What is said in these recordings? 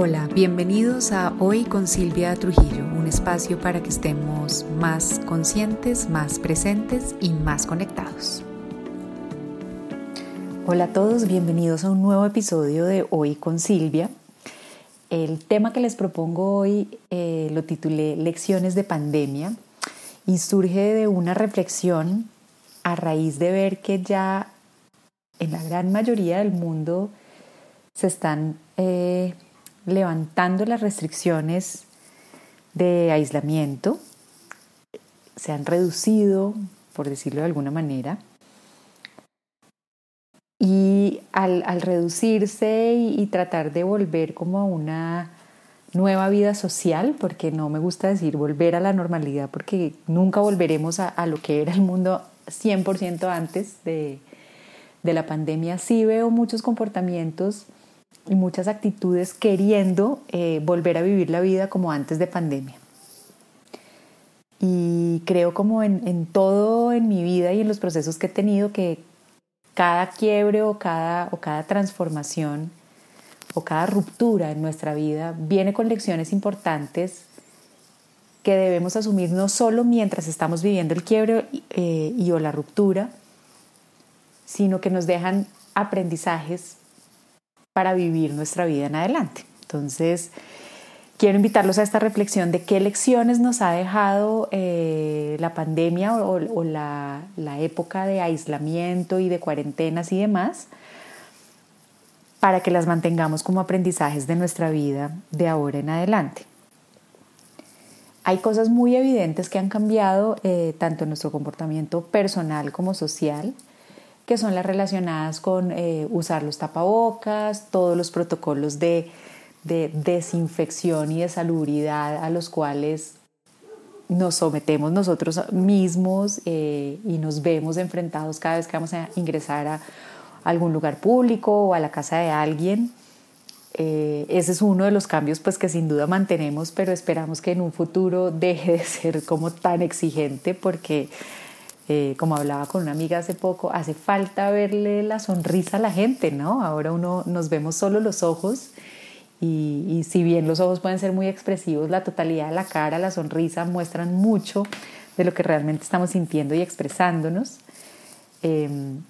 Hola, bienvenidos a Hoy con Silvia Trujillo, un espacio para que estemos más conscientes, más presentes y más conectados. Hola a todos, bienvenidos a un nuevo episodio de Hoy con Silvia. El tema que les propongo hoy eh, lo titulé Lecciones de Pandemia y surge de una reflexión a raíz de ver que ya en la gran mayoría del mundo se están eh, levantando las restricciones de aislamiento, se han reducido, por decirlo de alguna manera, y al, reducirse y, tratar de volver como a una nueva vida social, porque no me gusta decir volver a la normalidad, porque nunca volveremos a, lo que era el mundo 100% antes de, de la pandemia, sí veo muchos comportamientos y muchas actitudes queriendo eh, volver a vivir la vida como antes de pandemia. Y creo como en, todo en mi vida y en los procesos que he tenido que cada quiebre o cada, o cada transformación o cada ruptura en nuestra vida viene con lecciones importantes que debemos asumir no solo mientras estamos viviendo el quiebre eh, y o la ruptura, sino que nos dejan aprendizajes para vivir nuestra vida en adelante. Entonces, quiero invitarlos a esta reflexión de qué lecciones nos ha dejado eh, la pandemia o, la, época de aislamiento y de cuarentenas y demás, para que las mantengamos como aprendizajes de nuestra vida de ahora en adelante. Hay cosas muy evidentes que han cambiado eh, tanto nuestro comportamiento personal como social que son las relacionadas con eh, usar los tapabocas, todos los protocolos de, desinfección y de salubridad a los cuales nos sometemos nosotros mismos eh, y nos vemos enfrentados cada vez que vamos a ingresar a algún lugar público o a la casa de alguien. Eh, ese es uno de los cambios pues, que sin duda mantenemos, pero esperamos que en un futuro deje de ser como tan exigente porque eh, como hablaba con una amiga hace poco, hace falta verle la sonrisa a la gente, ¿no? Ahora uno nos vemos solo los ojos y, si bien los ojos pueden ser muy expresivos, la totalidad de la cara, la sonrisa muestran mucho de lo que realmente estamos sintiendo y expresándonos. Em,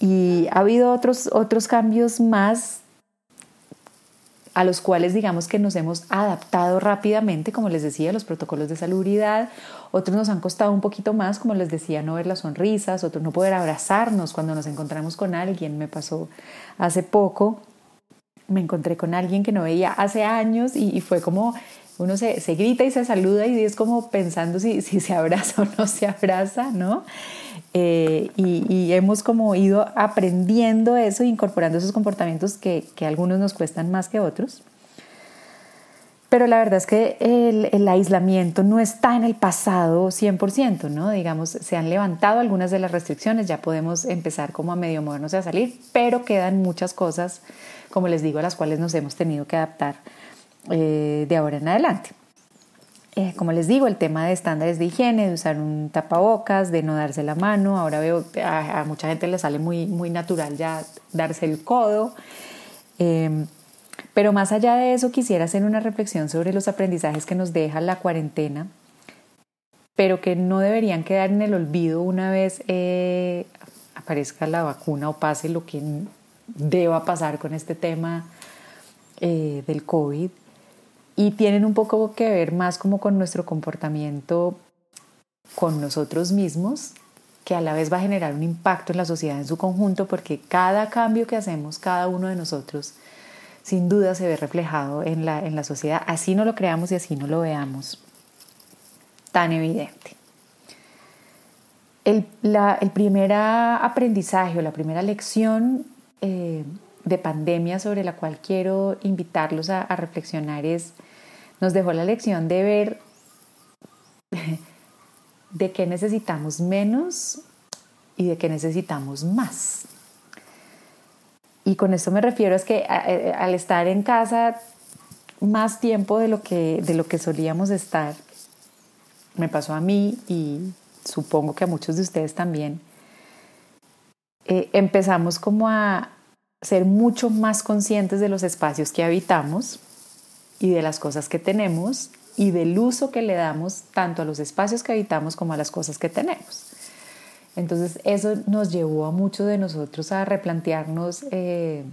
y ha habido otros, otros cambios más a los cuales digamos que nos hemos adaptado rápidamente, como les decía, los protocolos de salubridad, otros nos han costado un poquito más, como les decía, no ver las sonrisas, otros no poder abrazarnos cuando nos encontramos con alguien, me pasó hace poco, me encontré con alguien que no veía hace años y, fue como uno se, grita y se saluda y es como pensando si, si se abraza o no se abraza, ¿no? Eh, y, hemos como ido aprendiendo eso, incorporando esos comportamientos que, que, algunos nos cuestan más que otros. Pero la verdad es que el, el, aislamiento no está en el pasado 100%, ¿no? Digamos, se han levantado algunas de las restricciones, ya podemos empezar como a medio movernos a salir, pero quedan muchas cosas, como les digo, a las cuales nos hemos tenido que adaptar eh, de ahora en adelante. Eh, como les digo, el tema de estándares de higiene, de usar un tapabocas, de no darse la mano. Ahora veo a, a mucha gente le sale muy, muy natural ya darse el codo. Em, pero más allá de eso, quisiera hacer una reflexión sobre los aprendizajes que nos deja la cuarentena, pero que no deberían quedar en el olvido una vez eh, aparezca la vacuna o pase lo que deba pasar con este tema eh, del COVID y tienen un poco que ver más como con nuestro comportamiento con nosotros mismos, que a la vez va a generar un impacto en la sociedad en su conjunto, porque cada cambio que hacemos, cada uno de nosotros, sin duda se ve reflejado en la, en la sociedad, así no lo creamos y así no lo veamos tan evidente. El, el primer aprendizaje o la primera lección eh, de pandemia sobre la cual quiero invitarlos a, reflexionar es, nos dejó la lección de ver de qué necesitamos menos y de qué necesitamos más. Y con esto me refiero es que al estar en casa más tiempo de lo que, de lo que solíamos estar, me pasó a mí y supongo que a muchos de ustedes también, eh, empezamos como a, ser mucho más conscientes de los espacios que habitamos y de las cosas que tenemos y del uso que le damos tanto a los espacios que habitamos como a las cosas que tenemos. Entonces eso nos llevó a muchos de nosotros a replantearnos eh,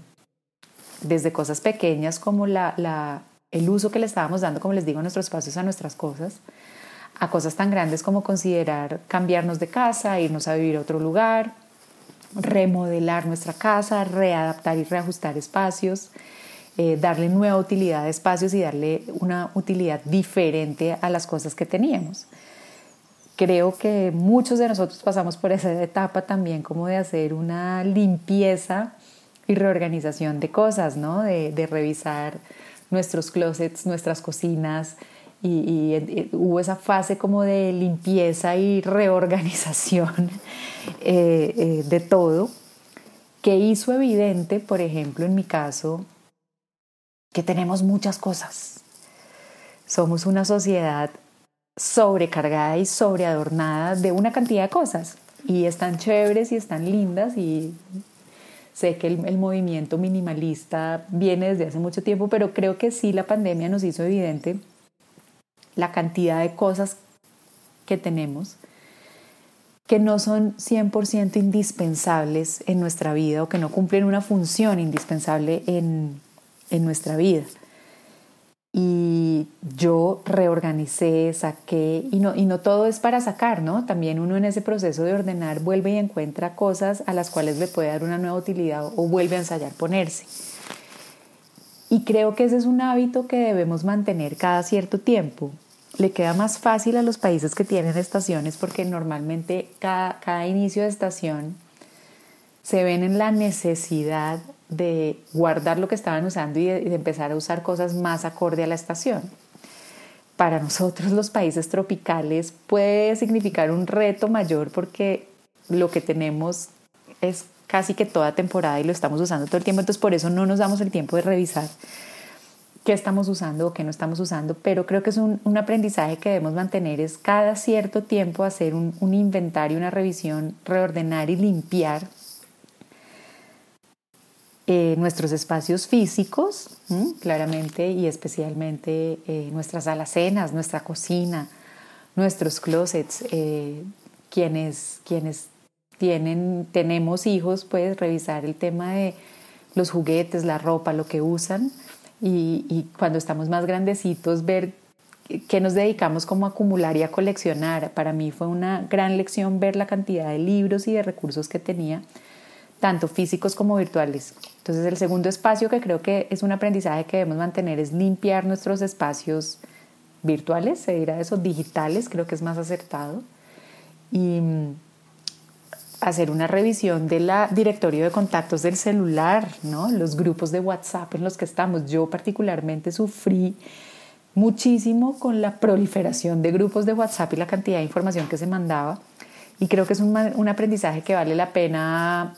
desde cosas pequeñas como la, el uso que le estábamos dando, como les digo, a nuestros espacios, a nuestras cosas, a cosas tan grandes como considerar cambiarnos de casa, irnos a vivir a otro lugar, remodelar nuestra casa, readaptar y reajustar espacios, eh, darle nueva utilidad a espacios y darle una utilidad diferente a las cosas que teníamos. Creo que muchos de nosotros pasamos por esa etapa también como de hacer una limpieza y reorganización de cosas, ¿no? de, de revisar nuestros closets, nuestras cocinas, y, hubo esa fase como de limpieza y reorganización eh, eh, de todo, que hizo evidente, por ejemplo, en mi caso, que tenemos muchas cosas. Somos una sociedad sobrecargada y sobreadornada de una cantidad de cosas y están chéveres y están lindas y sé que el, movimiento minimalista viene desde hace mucho tiempo, pero creo que sí la pandemia nos hizo evidente la cantidad de cosas que tenemos que no son 100% indispensables en nuestra vida o que no cumplen una función indispensable en, en nuestra vida. Y yo reorganicé, saqué, y no, y no todo es para sacar, ¿no? También uno en ese proceso de ordenar vuelve y encuentra cosas a las cuales le puede dar una nueva utilidad o vuelve a ensayar ponerse. Y creo que ese es un hábito que debemos mantener cada cierto tiempo le queda más fácil a los países que tienen estaciones porque normalmente cada, inicio de estación se ven en la necesidad de guardar lo que estaban usando y de, empezar a usar cosas más acorde a la estación. Para nosotros los países tropicales puede significar un reto mayor porque lo que tenemos es casi que toda temporada y lo estamos usando todo el tiempo, entonces por eso no nos damos el tiempo de revisar qué estamos usando o qué no estamos usando, pero creo que es un, aprendizaje que debemos mantener, es cada cierto tiempo hacer un, inventario, una revisión, reordenar y limpiar eh, nuestros espacios físicos, claramente y especialmente eh, nuestras alacenas, nuestra cocina, nuestros closets, eh, quienes, quienes tienen, tenemos hijos, pues revisar el tema de los juguetes, la ropa, lo que usan, y, cuando estamos más grandecitos ver qué nos dedicamos como a acumular y a coleccionar. Para mí fue una gran lección ver la cantidad de libros y de recursos que tenía, tanto físicos como virtuales. Entonces el segundo espacio que creo que es un aprendizaje que debemos mantener es limpiar nuestros espacios virtuales, se dirá eso, digitales, creo que es más acertado. Y hacer una revisión de la directorio de contactos del celular, ¿no? los grupos de WhatsApp en los que estamos. Yo particularmente sufrí muchísimo con la proliferación de grupos de WhatsApp y la cantidad de información que se mandaba. Y creo que es un, un aprendizaje que vale la pena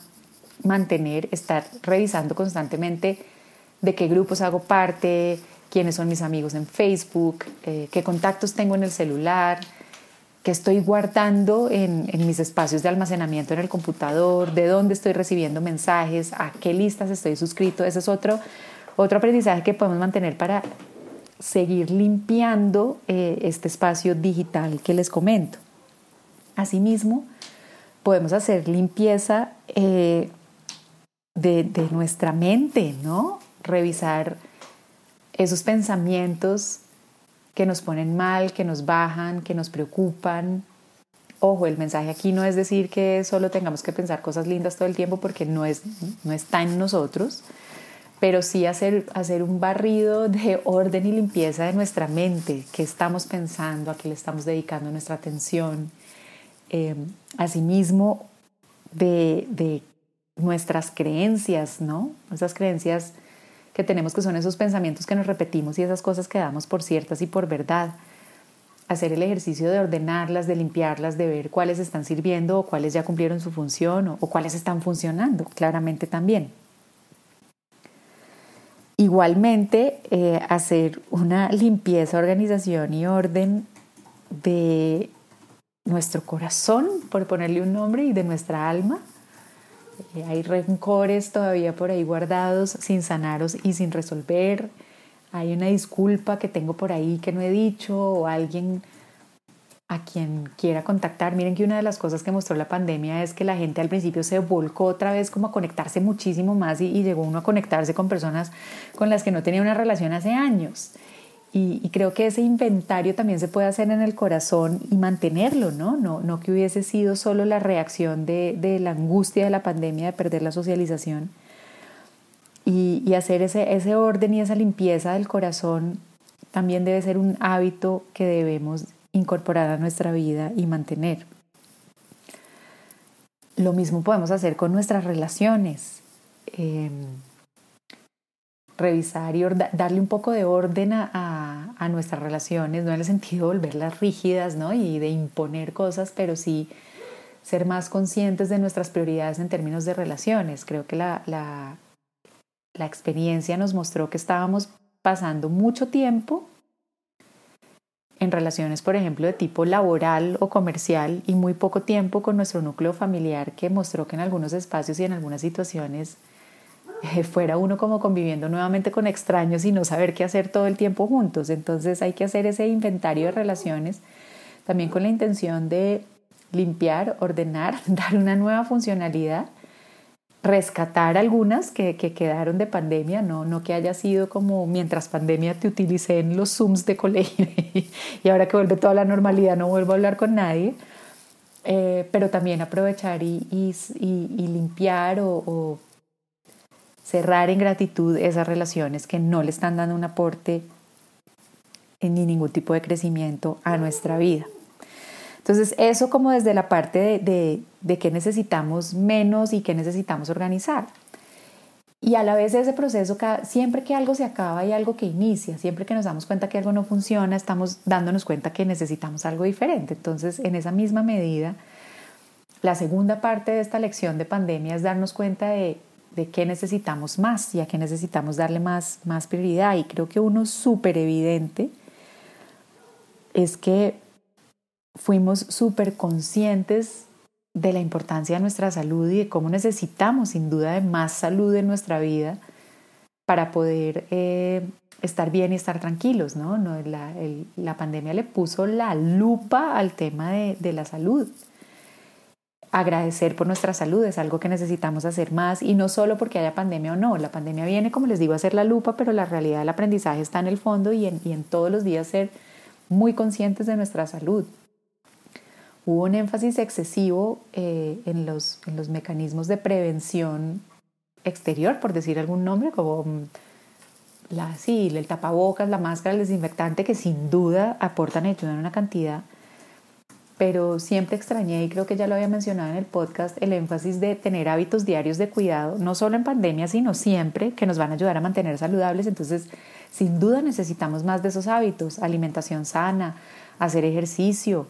mantener, estar revisando constantemente de qué grupos hago parte, quiénes son mis amigos en Facebook, eh, qué contactos tengo en el celular, que estoy guardando en, mis espacios de almacenamiento en el computador, de dónde estoy recibiendo mensajes, a qué listas estoy suscrito. Ese es otro, otro aprendizaje que podemos mantener para seguir limpiando eh, este espacio digital que les comento. Asimismo, podemos hacer limpieza eh, de, de nuestra mente, ¿no? Revisar esos pensamientos que nos ponen mal, que nos bajan, que nos preocupan. Ojo, el mensaje aquí no es decir que solo tengamos que pensar cosas lindas todo el tiempo porque no, es, no está en nosotros, pero sí hacer, hacer un barrido de orden y limpieza de nuestra mente, qué estamos pensando, a qué le estamos dedicando nuestra atención. Eh, asimismo, de, de nuestras creencias, ¿no? Esas creencias que tenemos, que son esos pensamientos que nos repetimos y esas cosas que damos por ciertas y por verdad. Hacer el ejercicio de ordenarlas, de limpiarlas, de ver cuáles están sirviendo o cuáles ya cumplieron su función o, cuáles están funcionando, claramente también. Igualmente, eh, hacer una limpieza, organización y orden de nuestro corazón, por ponerle un nombre, y de nuestra alma, Eh, hay rencores todavía por ahí guardados, sin sanaros y sin resolver. Hay una disculpa que tengo por ahí que no he dicho o alguien a quien quiera contactar. Miren que una de las cosas que mostró la pandemia es que la gente al principio se volcó otra vez como a conectarse muchísimo más y, llegó uno a conectarse con personas con las que no tenía una relación hace años. Y, creo que ese inventario también se puede hacer en el corazón y mantenerlo, ¿no? No, no que hubiese sido solo la reacción de, la angustia de la pandemia de perder la socialización. Y, hacer ese, ese orden y esa limpieza del corazón también debe ser un hábito que debemos incorporar a nuestra vida y mantener. Lo mismo podemos hacer con nuestras relaciones. Em, revisar y darle un poco de orden a, nuestras relaciones, no en el sentido de volverlas rígidas ¿no? y de imponer cosas, pero sí ser más conscientes de nuestras prioridades en términos de relaciones. Creo que la, la, experiencia nos mostró que estábamos pasando mucho tiempo en relaciones, por ejemplo, de tipo laboral o comercial y muy poco tiempo con nuestro núcleo familiar que mostró que en algunos espacios y en algunas situaciones fuera uno como conviviendo nuevamente con extraños y no saber qué hacer todo el tiempo juntos. Entonces hay que hacer ese inventario de relaciones también con la intención de limpiar, ordenar, dar una nueva funcionalidad rescatar algunas que, quedaron de pandemia, no, no que haya sido como mientras pandemia te utilicé en los Zooms de colegio y ahora que vuelve toda la normalidad no vuelvo a hablar con nadie, eh, pero también aprovechar y, limpiar o, cerrar en gratitud esas relaciones que no le están dando un aporte ni ningún tipo de crecimiento a nuestra vida. Entonces, eso como desde la parte de, de, de qué necesitamos menos y qué necesitamos organizar. Y a la vez ese proceso, siempre que algo se acaba hay algo que inicia, siempre que nos damos cuenta que algo no funciona, estamos dándonos cuenta que necesitamos algo diferente. Entonces, en esa misma medida, la segunda parte de esta lección de pandemia es darnos cuenta de, de qué necesitamos más y a qué necesitamos darle más, más prioridad. Y creo que uno súper evidente es que fuimos súper conscientes de la importancia de nuestra salud y de cómo necesitamos sin duda más salud en nuestra vida para poder eh, estar bien y estar tranquilos. ¿no? la, pandemia le puso la lupa al tema de la salud. Agradecer por nuestra salud es algo que necesitamos hacer más y no solo porque haya pandemia o no. La pandemia viene, como les digo, a hacer la lupa, pero la realidad del aprendizaje está en el fondo y en, y en todos los días ser muy conscientes de nuestra salud hubo un énfasis excesivo eh, en, los, en los mecanismos de prevención exterior, por decir algún nombre, como mm, la, sí, el tapabocas, la máscara, el desinfectante, que sin duda aportan y ayudan una cantidad. Pero siempre extrañé, y creo que ya lo había mencionado en el podcast, el énfasis de tener hábitos diarios de cuidado, no solo en pandemia, sino siempre, que nos van a ayudar a mantener saludables. Entonces, sin duda necesitamos más de esos hábitos, alimentación sana, hacer ejercicio,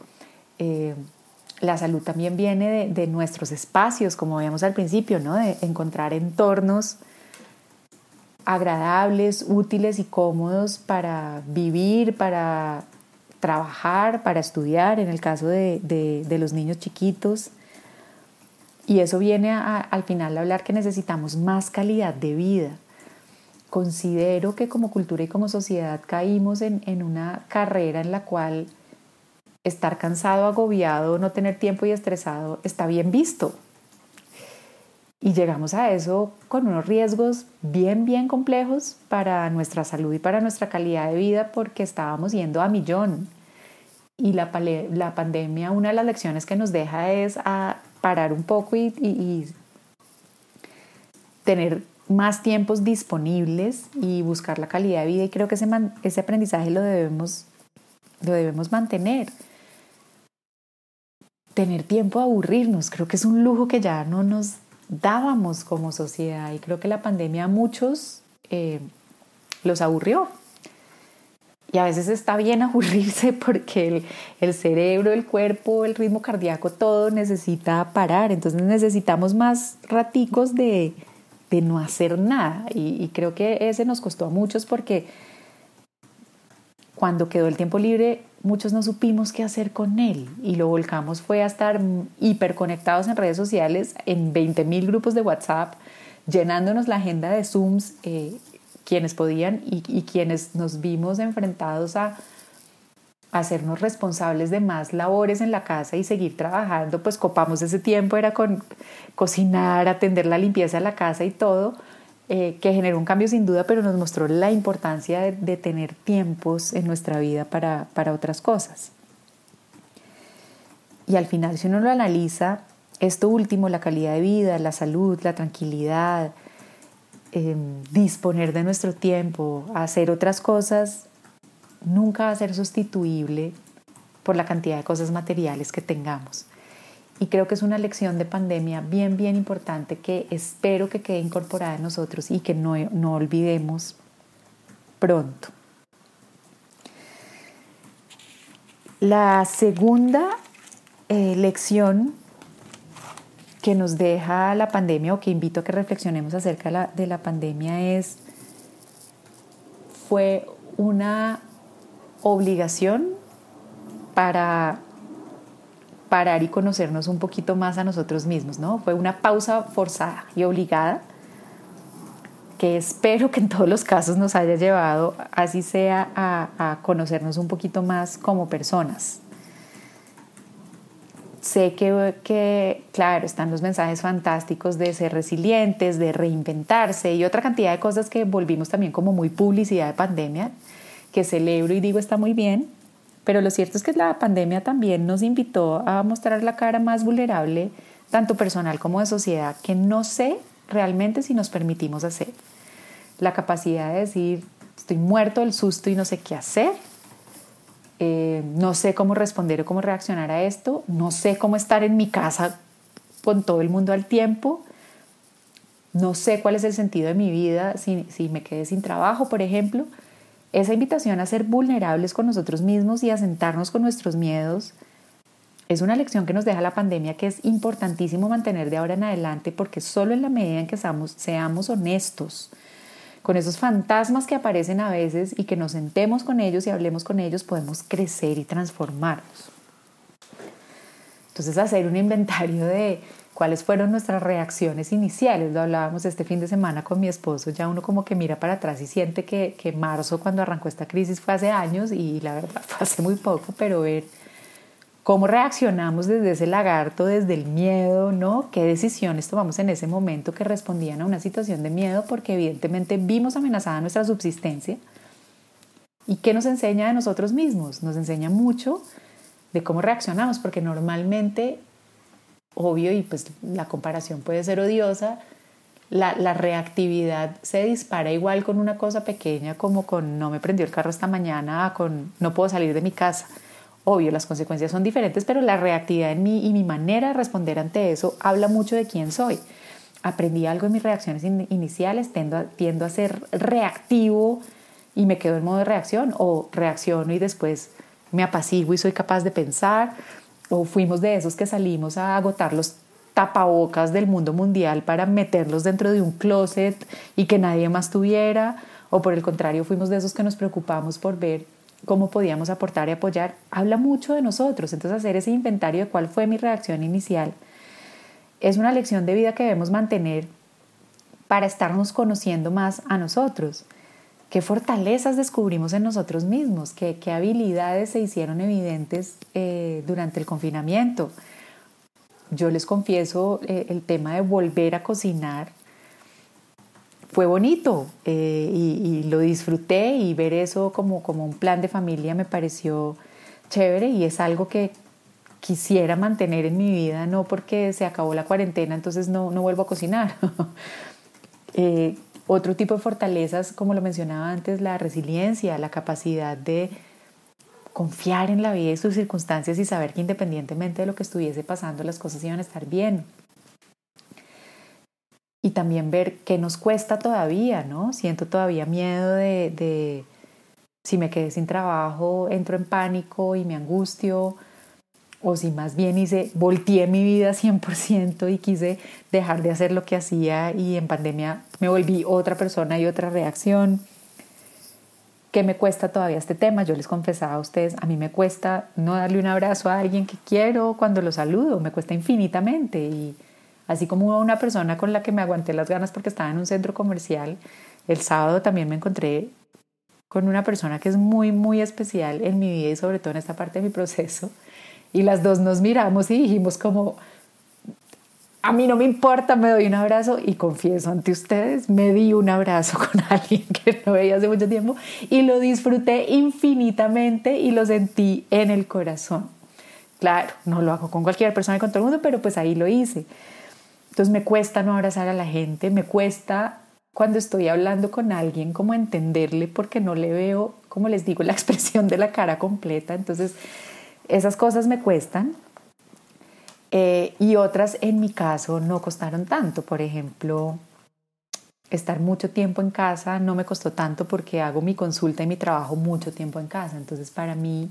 eh, la salud también viene de, nuestros espacios, como veíamos al principio, ¿no? de encontrar entornos agradables, útiles y cómodos para vivir, para trabajar, para estudiar, en el caso de, los niños chiquitos. Y eso viene al final a hablar que necesitamos más calidad de vida. Considero que como cultura y como sociedad caímos en, en una carrera en la cual estar cansado, agobiado, no tener tiempo y estresado está bien visto. Y llegamos a eso con unos riesgos bien, bien complejos para nuestra salud y para nuestra calidad de vida porque estábamos yendo a millón. Y la, la pandemia, una de las lecciones que nos deja es a parar un poco y, tener más tiempos disponibles y buscar la calidad de vida. Y creo que ese, ese aprendizaje lo debemos, lo debemos mantener tener tiempo a aburrirnos. Creo que es un lujo que ya no nos dábamos como sociedad y creo que la pandemia a muchos eh, los aburrió. Y a veces está bien aburrirse porque el, el, cerebro, el cuerpo, el ritmo cardíaco, todo necesita parar. Entonces necesitamos más raticos de, de no hacer nada. Y, y creo que ese nos costó a muchos porque cuando quedó el tiempo libre muchos no supimos qué hacer con él. Y lo volcamos fue a estar hiperconectados en redes sociales, en 20.000 grupos de WhatsApp, llenándonos la agenda de Zooms, eh, quienes podían y, y, quienes nos vimos enfrentados a hacernos responsables de más labores en la casa y seguir trabajando, pues copamos ese tiempo, era con cocinar, atender la limpieza de la casa y todo, eh, que generó un cambio sin duda, pero nos mostró la importancia de, tener tiempos en nuestra vida para, para, otras cosas. Y al final, si uno lo analiza, esto último, la calidad de vida, la salud, la tranquilidad, em, disponer de nuestro tiempo, hacer otras cosas, nunca va a ser sustituible por la cantidad de cosas materiales que tengamos. Y creo que es una lección de pandemia bien, bien importante que espero que quede incorporada en nosotros y que no, no olvidemos pronto. La segunda eh, lección que nos deja la pandemia o que invito a que reflexionemos acerca de la, de la pandemia es, fue una obligación para parar y conocernos un poquito más a nosotros mismos, ¿no? Fue una pausa forzada y obligada que espero que en todos los casos nos haya llevado, así sea, a, conocernos un poquito más como personas. Sé que, que, claro, están los mensajes fantásticos de ser resilientes, de reinventarse y otra cantidad de cosas que volvimos también como muy publicidad de pandemia, que celebro y digo está muy bien, pero lo cierto es que la pandemia también nos invitó a mostrar la cara más vulnerable, tanto personal como de sociedad, que no sé realmente si nos permitimos hacer. La capacidad de decir, estoy muerto del susto y no sé qué hacer, eh, no sé cómo responder o cómo reaccionar a esto, no sé cómo estar en mi casa con todo el mundo al tiempo, no sé cuál es el sentido de mi vida si, si me quedé sin trabajo, por ejemplo. Esa invitación a ser vulnerables con nosotros mismos y a sentarnos con nuestros miedos es una lección que nos deja la pandemia que es importantísimo mantener de ahora en adelante porque solo en la medida en que seamos, seamos honestos con esos fantasmas que aparecen a veces y que nos sentemos con ellos y hablemos con ellos podemos crecer y transformarnos. Entonces hacer un inventario de cuáles fueron nuestras reacciones iniciales. Lo hablábamos este fin de semana con mi esposo, ya uno como que mira para atrás y siente que, que marzo cuando arrancó esta crisis fue hace años y la verdad fue hace muy poco, pero ver cómo reaccionamos desde ese lagarto, desde el miedo, ¿no? ¿Qué decisiones tomamos en ese momento que respondían a una situación de miedo? Porque evidentemente vimos amenazada nuestra subsistencia. ¿Y qué nos enseña de nosotros mismos? Nos enseña mucho de cómo reaccionamos, porque normalmente obvio y pues la comparación puede ser odiosa, la, reactividad se dispara igual con una cosa pequeña como con no me prendió el carro esta mañana, con no puedo salir de mi casa. Obvio, las consecuencias son diferentes, pero la reactividad en mí y mi manera de responder ante eso habla mucho de quién soy. Aprendí algo en mis reacciones iniciales, tiendo a, tiendo a ser reactivo y me quedo en modo de reacción o reacciono y después me apaciguo y soy capaz de pensar o fuimos de esos que salimos a agotar los tapabocas del mundo mundial para meterlos dentro de un closet y que nadie más tuviera, o por el contrario fuimos de esos que nos preocupamos por ver cómo podíamos aportar y apoyar, habla mucho de nosotros. Entonces hacer ese inventario de cuál fue mi reacción inicial es una lección de vida que debemos mantener para estarnos conociendo más a nosotros qué fortalezas descubrimos en nosotros mismos, qué, qué habilidades se hicieron evidentes eh, durante el confinamiento. Yo les confieso, eh, el tema de volver a cocinar fue bonito eh, y, lo disfruté y ver eso como, como un plan de familia me pareció chévere y es algo que quisiera mantener en mi vida, no porque se acabó la cuarentena, entonces no, no vuelvo a cocinar. Otro tipo de fortalezas, como lo mencionaba antes, la resiliencia, la capacidad de confiar en la vida y sus circunstancias y saber que independientemente de lo que estuviese pasando, las cosas iban a estar bien. Y también ver qué nos cuesta todavía, ¿no? Siento todavía miedo de, de si me quedé sin trabajo, entro en pánico y me angustio, o si más bien hice, volteé mi vida 100% y quise dejar de hacer lo que hacía y en pandemia me volví otra persona y otra reacción. que me cuesta todavía este tema. Yo les confesaba a ustedes, a mí me cuesta no darle un abrazo a alguien que quiero cuando lo saludo, me cuesta infinitamente. Y así como una persona con la que me aguanté las ganas porque estaba en un centro comercial, el sábado también me encontré con una persona que es muy, muy especial en mi vida y sobre todo en esta parte de mi proceso. Y las dos nos miramos y dijimos como, a mí no me importa, me doy un abrazo y confieso ante ustedes, me di un abrazo con alguien que no veía hace mucho tiempo y lo disfruté infinitamente y lo sentí en el corazón. Claro, no lo hago con cualquier persona y con todo el mundo, pero pues ahí lo hice. Entonces me cuesta no abrazar a la gente, me cuesta cuando estoy hablando con alguien como entenderle porque no le veo, como les digo, la expresión de la cara completa. Entonces esas cosas me cuestan eh, y otras en mi caso no costaron tanto. Por ejemplo, estar mucho tiempo en casa no me costó tanto porque hago mi consulta y mi trabajo mucho tiempo en casa. Entonces para mí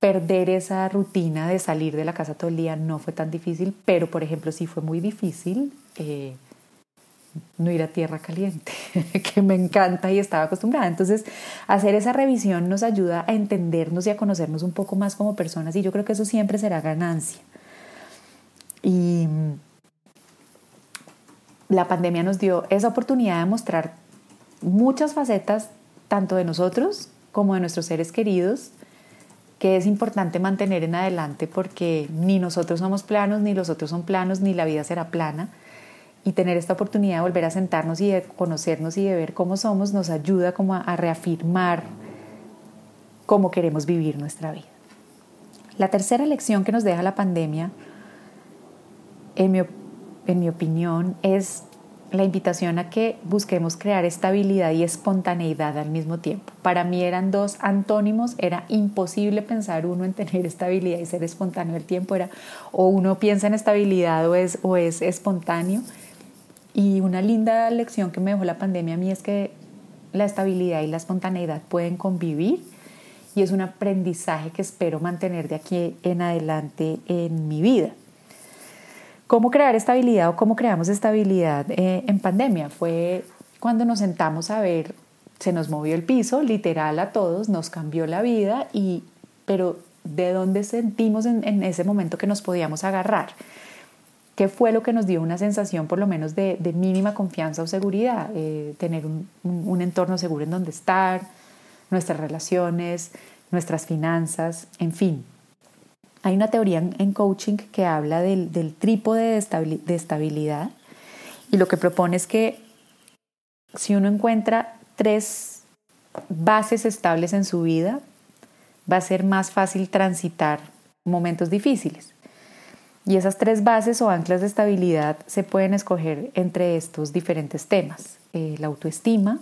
perder esa rutina de salir de la casa todo el día no fue tan difícil, pero por ejemplo sí fue muy difícil eh, no ir a tierra caliente, que me encanta y estaba acostumbrada. Entonces hacer esa revisión nos ayuda a entendernos y a conocernos un poco más como personas y yo creo que eso siempre será ganancia. Y la pandemia nos dio esa oportunidad de mostrar muchas facetas, tanto de nosotros como de nuestros seres queridos, que es importante mantener en adelante porque ni nosotros somos planos, ni los otros son planos, ni la vida será plana. Y tener esta oportunidad de volver a sentarnos y de conocernos y de ver cómo somos nos ayuda como a, reafirmar cómo queremos vivir nuestra vida. La tercera lección que nos deja la pandemia en mi, en mi opinión, es la invitación a que busquemos crear estabilidad y espontaneidad al mismo tiempo. Para mí eran dos antónimos, era imposible pensar uno en tener estabilidad y ser espontáneo el tiempo, era o uno piensa en estabilidad o es, o es espontáneo. Y una linda lección que me dejó la pandemia a mí es que la estabilidad y la espontaneidad pueden convivir y es un aprendizaje que espero mantener de aquí en adelante en mi vida. ¿Cómo crear estabilidad o cómo creamos estabilidad eh, en pandemia? Fue cuando nos sentamos a ver, se nos movió el piso, literal a todos, nos cambió la vida, y, pero ¿de dónde sentimos en, ese momento que nos podíamos agarrar? ¿Qué fue lo que nos dio una sensación por lo menos de, mínima confianza o seguridad? Eh, tener un, entorno seguro en donde estar, nuestras relaciones, nuestras finanzas, en fin, hay una teoría en coaching que habla del, trípode de estabilidad y lo que propone es que si uno encuentra tres bases estables en su vida, va a ser más fácil transitar momentos difíciles. Y esas tres bases o anclas de estabilidad se pueden escoger entre estos diferentes temas. Eh, la autoestima,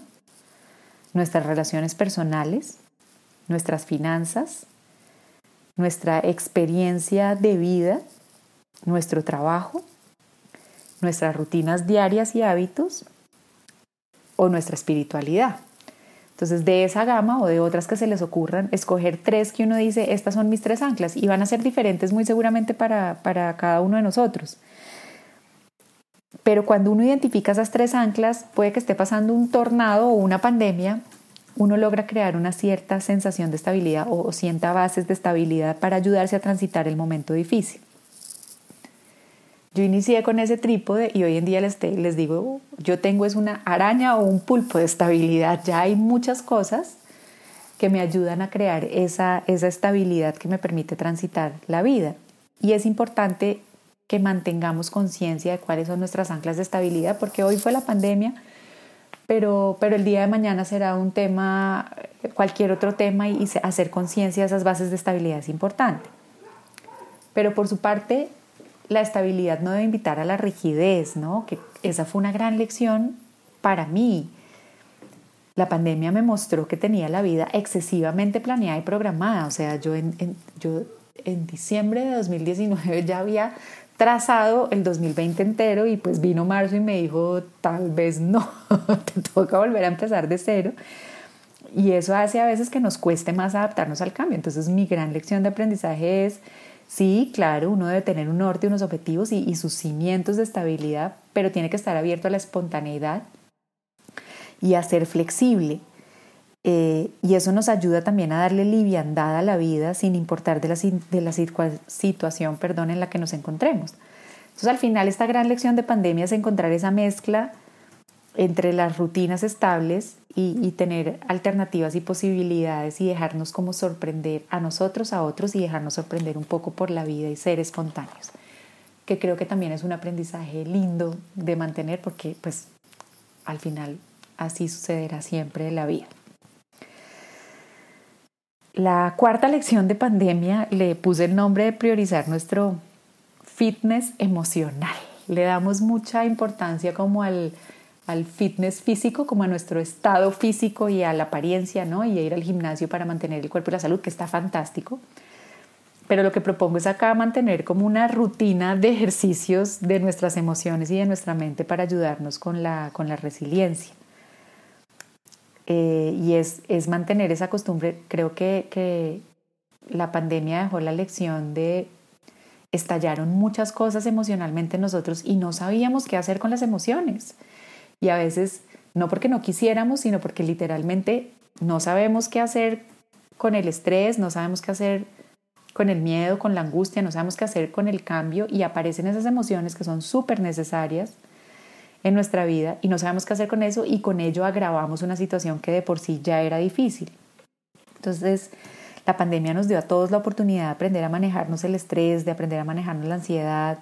nuestras relaciones personales, nuestras finanzas nuestra experiencia de vida, nuestro trabajo, nuestras rutinas diarias y hábitos o nuestra espiritualidad. Entonces, de esa gama o de otras que se les ocurran, escoger tres que uno dice, estas son mis tres anclas y van a ser diferentes muy seguramente para, para cada uno de nosotros. Pero cuando uno identifica esas tres anclas, puede que esté pasando un tornado o una pandemia uno logra crear una cierta sensación de estabilidad o, sienta bases de estabilidad para ayudarse a transitar el momento difícil. Yo inicié con ese trípode y hoy en día les, digo, yo tengo es una araña o un pulpo de estabilidad. Ya hay muchas cosas que me ayudan a crear esa, estabilidad que me permite transitar la vida. Y es importante que mantengamos conciencia de cuáles son nuestras anclas de estabilidad, porque hoy fue la pandemia, pero el día de mañana será un tema, cualquier otro tema y, hacer conciencia de esas bases de estabilidad es importante. Pero por su parte, la estabilidad no debe invitar a la rigidez, ¿no? Que esa fue una gran lección para mí. La pandemia me mostró que tenía la vida excesivamente planeada y programada. O sea, yo en, yo en diciembre de 2019 ya había trazado el 2020 entero y pues vino marzo y me dijo, tal vez no, te toca volver a empezar de cero. Y eso hace a veces que nos cueste más adaptarnos al cambio. Entonces mi gran lección de aprendizaje es, sí, claro, uno debe tener un norte, unos objetivos y, sus cimientos de estabilidad, pero tiene que estar abierto a la espontaneidad y a ser flexible. Eh, y eso nos ayuda también a darle liviandad a la vida sin importar de la, de la situación perdón, en la que nos encontremos. Entonces al final esta gran lección de pandemia es encontrar esa mezcla entre las rutinas estables y, tener alternativas y posibilidades y dejarnos como sorprender a nosotros, a otros y dejarnos sorprender un poco por la vida y ser espontáneos, que creo que también es un aprendizaje lindo de mantener porque pues al final así sucederá siempre en la vida. La cuarta lección de pandemia le puse el nombre de priorizar nuestro fitness emocional. Le damos mucha importancia como al al fitness físico, como a nuestro estado físico y a la apariencia, ¿no? Y a ir al gimnasio para mantener el cuerpo y la salud, que está fantástico. Pero lo que propongo es acá mantener como una rutina de ejercicios de nuestras emociones y de nuestra mente para ayudarnos con la, con la resiliencia. Eh, y es, es, mantener esa costumbre. Creo que, que la pandemia dejó la lección de estallaron muchas cosas emocionalmente en nosotros y no sabíamos qué hacer con las emociones. Y a veces no porque no quisiéramos, sino porque literalmente no sabemos qué hacer con el estrés, no sabemos qué hacer con el miedo, con la angustia, no sabemos qué hacer con el cambio y aparecen esas emociones que son súper necesarias en nuestra vida y no sabemos qué hacer con eso y con ello agravamos una situación que de por sí ya era difícil. Entonces, la pandemia nos dio a todos la oportunidad de aprender a manejarnos el estrés, de aprender a manejarnos la ansiedad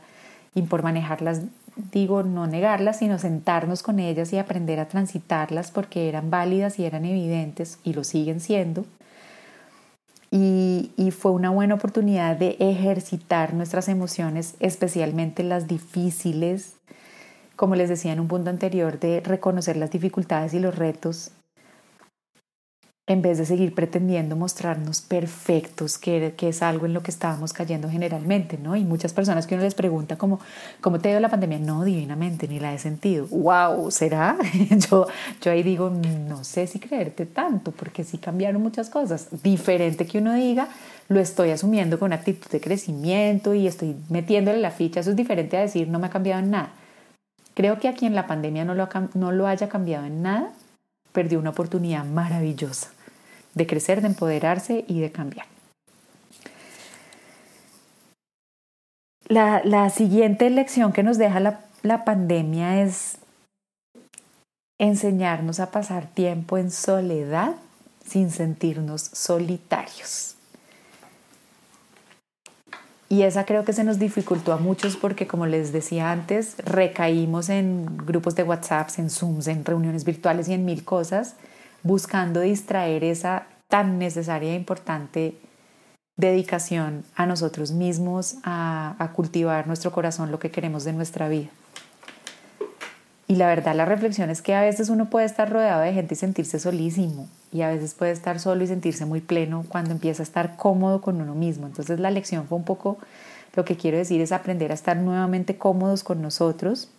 y por manejarlas digo, no negarlas, sino sentarnos con ellas y aprender a transitarlas porque eran válidas y eran evidentes y lo siguen siendo. Y, y, fue una buena oportunidad de ejercitar nuestras emociones, especialmente las difíciles, como les decía en un punto anterior, de reconocer las dificultades y los retos en vez de seguir pretendiendo mostrarnos perfectos, que, es algo en lo que estábamos cayendo generalmente, ¿no? Y muchas personas que uno les pregunta como, ¿cómo te ido la pandemia? No, divinamente, ni la he sentido. ¡Wow! ¿Será? yo, ahí digo, no sé si creerte tanto, porque sí cambiaron muchas cosas. Diferente que uno diga, lo estoy asumiendo con actitud de crecimiento y estoy metiéndole la ficha. Eso es diferente a decir, no me ha cambiado en nada. Creo que aquí en la pandemia no lo, no lo haya cambiado en nada, perdió una oportunidad maravillosa de crecer, de empoderarse y de cambiar. La, siguiente lección que nos deja la, la pandemia es enseñarnos a pasar tiempo en soledad sin sentirnos solitarios. Y esa creo que se nos dificultó a muchos porque, como les decía antes, recaímos en grupos de WhatsApp, en Zooms, en reuniones virtuales y en mil cosas buscando distraer esa tan necesaria e importante dedicación a nosotros mismos, a, cultivar nuestro corazón, lo que queremos de nuestra vida. Y la verdad, la reflexión es que a veces uno puede estar rodeado de gente y sentirse solísimo, y a veces puede estar solo y sentirse muy pleno cuando empieza a estar cómodo con uno mismo. Entonces la lección fue un poco, lo que quiero decir es aprender a estar nuevamente cómodos con nosotros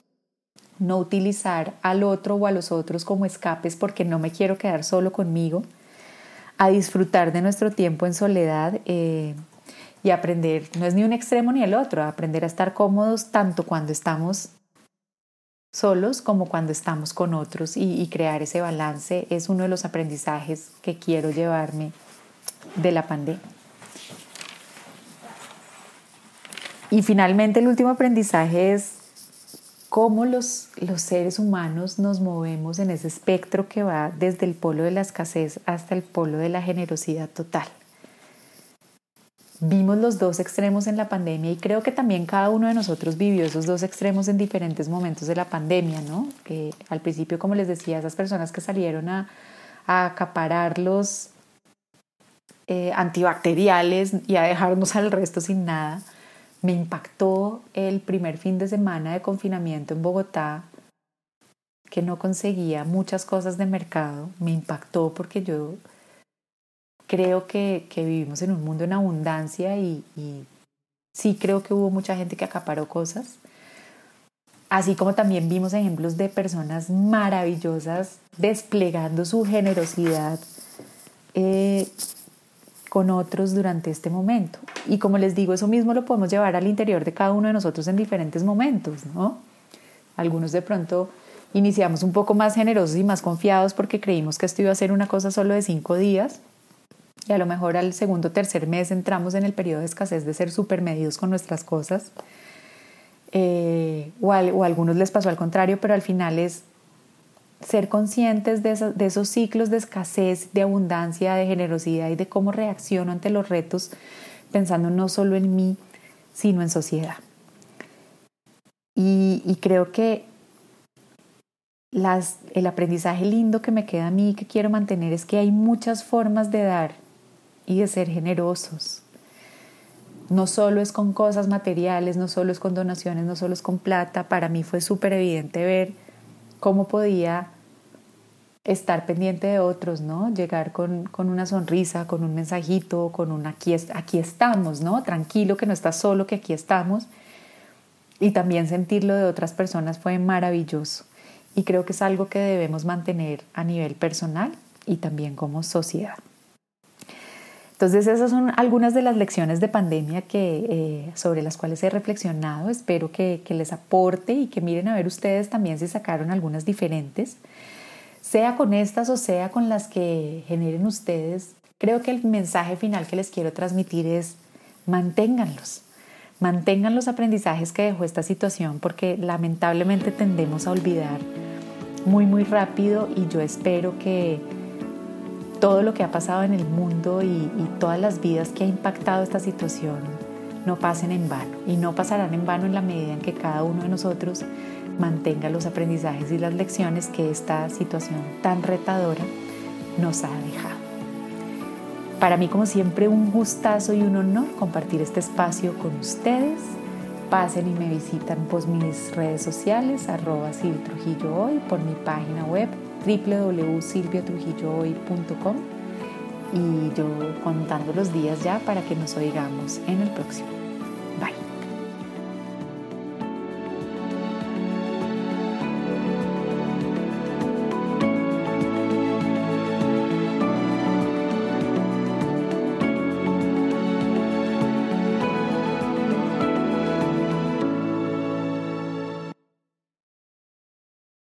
no utilizar al otro o a los otros como escapes porque no me quiero quedar solo conmigo, a disfrutar de nuestro tiempo en soledad eh, y aprender, no es ni un extremo ni el otro, aprender a estar cómodos tanto cuando estamos solos como cuando estamos con otros y, y crear ese balance es uno de los aprendizajes que quiero llevarme de la pandemia. Y finalmente el último aprendizaje es cómo los, los seres humanos nos movemos en ese espectro que va desde el polo de la escasez hasta el polo de la generosidad total. Vimos los dos extremos en la pandemia y creo que también cada uno de nosotros vivió esos dos extremos en diferentes momentos de la pandemia, ¿no? Al principio, como les decía, esas personas que salieron a, acaparar los eh, antibacteriales y a dejarnos al resto sin nada, me impactó el primer fin de semana de confinamiento en Bogotá, que no conseguía muchas cosas de mercado. Me impactó porque yo creo que, vivimos en un mundo en abundancia y, sí creo que hubo mucha gente que acaparó cosas. Así como también vimos ejemplos de personas maravillosas desplegando su generosidad eh, con otros durante este momento. Y como les digo, eso mismo lo podemos llevar al interior de cada uno de nosotros en diferentes momentos, ¿no? Algunos de pronto iniciamos un poco más generosos y más confiados porque creímos que esto iba a ser una cosa solo de cinco días y a lo mejor al segundo o tercer mes entramos en el periodo de escasez de ser súper medidos con nuestras cosas. Eh, o, a, algunos les pasó al contrario, pero al final es ser conscientes de, esos ciclos de escasez, de abundancia, de generosidad y de cómo reacciono ante los retos, pensando no solo en mí, sino en sociedad. Y, y creo que el aprendizaje lindo que me queda a mí que quiero mantener es que hay muchas formas de dar y de ser generosos. No solo es con cosas materiales, no solo es con donaciones, no solo es con plata. Para mí fue súper evidente ver cómo podía estar pendiente de otros, ¿no? Llegar con, con, una sonrisa, con un mensajito, con un aquí, aquí estamos, ¿no? Tranquilo que no estás solo, que aquí estamos. Y también sentirlo de otras personas fue maravilloso. Y creo que es algo que debemos mantener a nivel personal y también como sociedad. Entonces esas son algunas de las lecciones de pandemia que, eh, sobre las cuales he reflexionado. Espero que, que, les aporte y que miren a ver ustedes también si sacaron algunas diferentes, sea con estas o sea con las que generen ustedes. Creo que el mensaje final que les quiero transmitir es manténganlos, mantengan los aprendizajes que dejó esta situación porque lamentablemente tendemos a olvidar muy muy rápido y yo espero que todo lo que ha pasado en el mundo y, todas las vidas que ha impactado esta situación no pasen en vano y no pasarán en vano en la medida en que cada uno de nosotros mantenga los aprendizajes y las lecciones que esta situación tan retadora nos ha dejado. Para mí, como siempre, un gustazo y un honor compartir este espacio con ustedes. Pasen y me visitan por mis redes sociales, arroba Trujillo hoy, por mi página web www.silviatrujillohoy.com y yo contando los días ya para que nos oigamos en el próximo.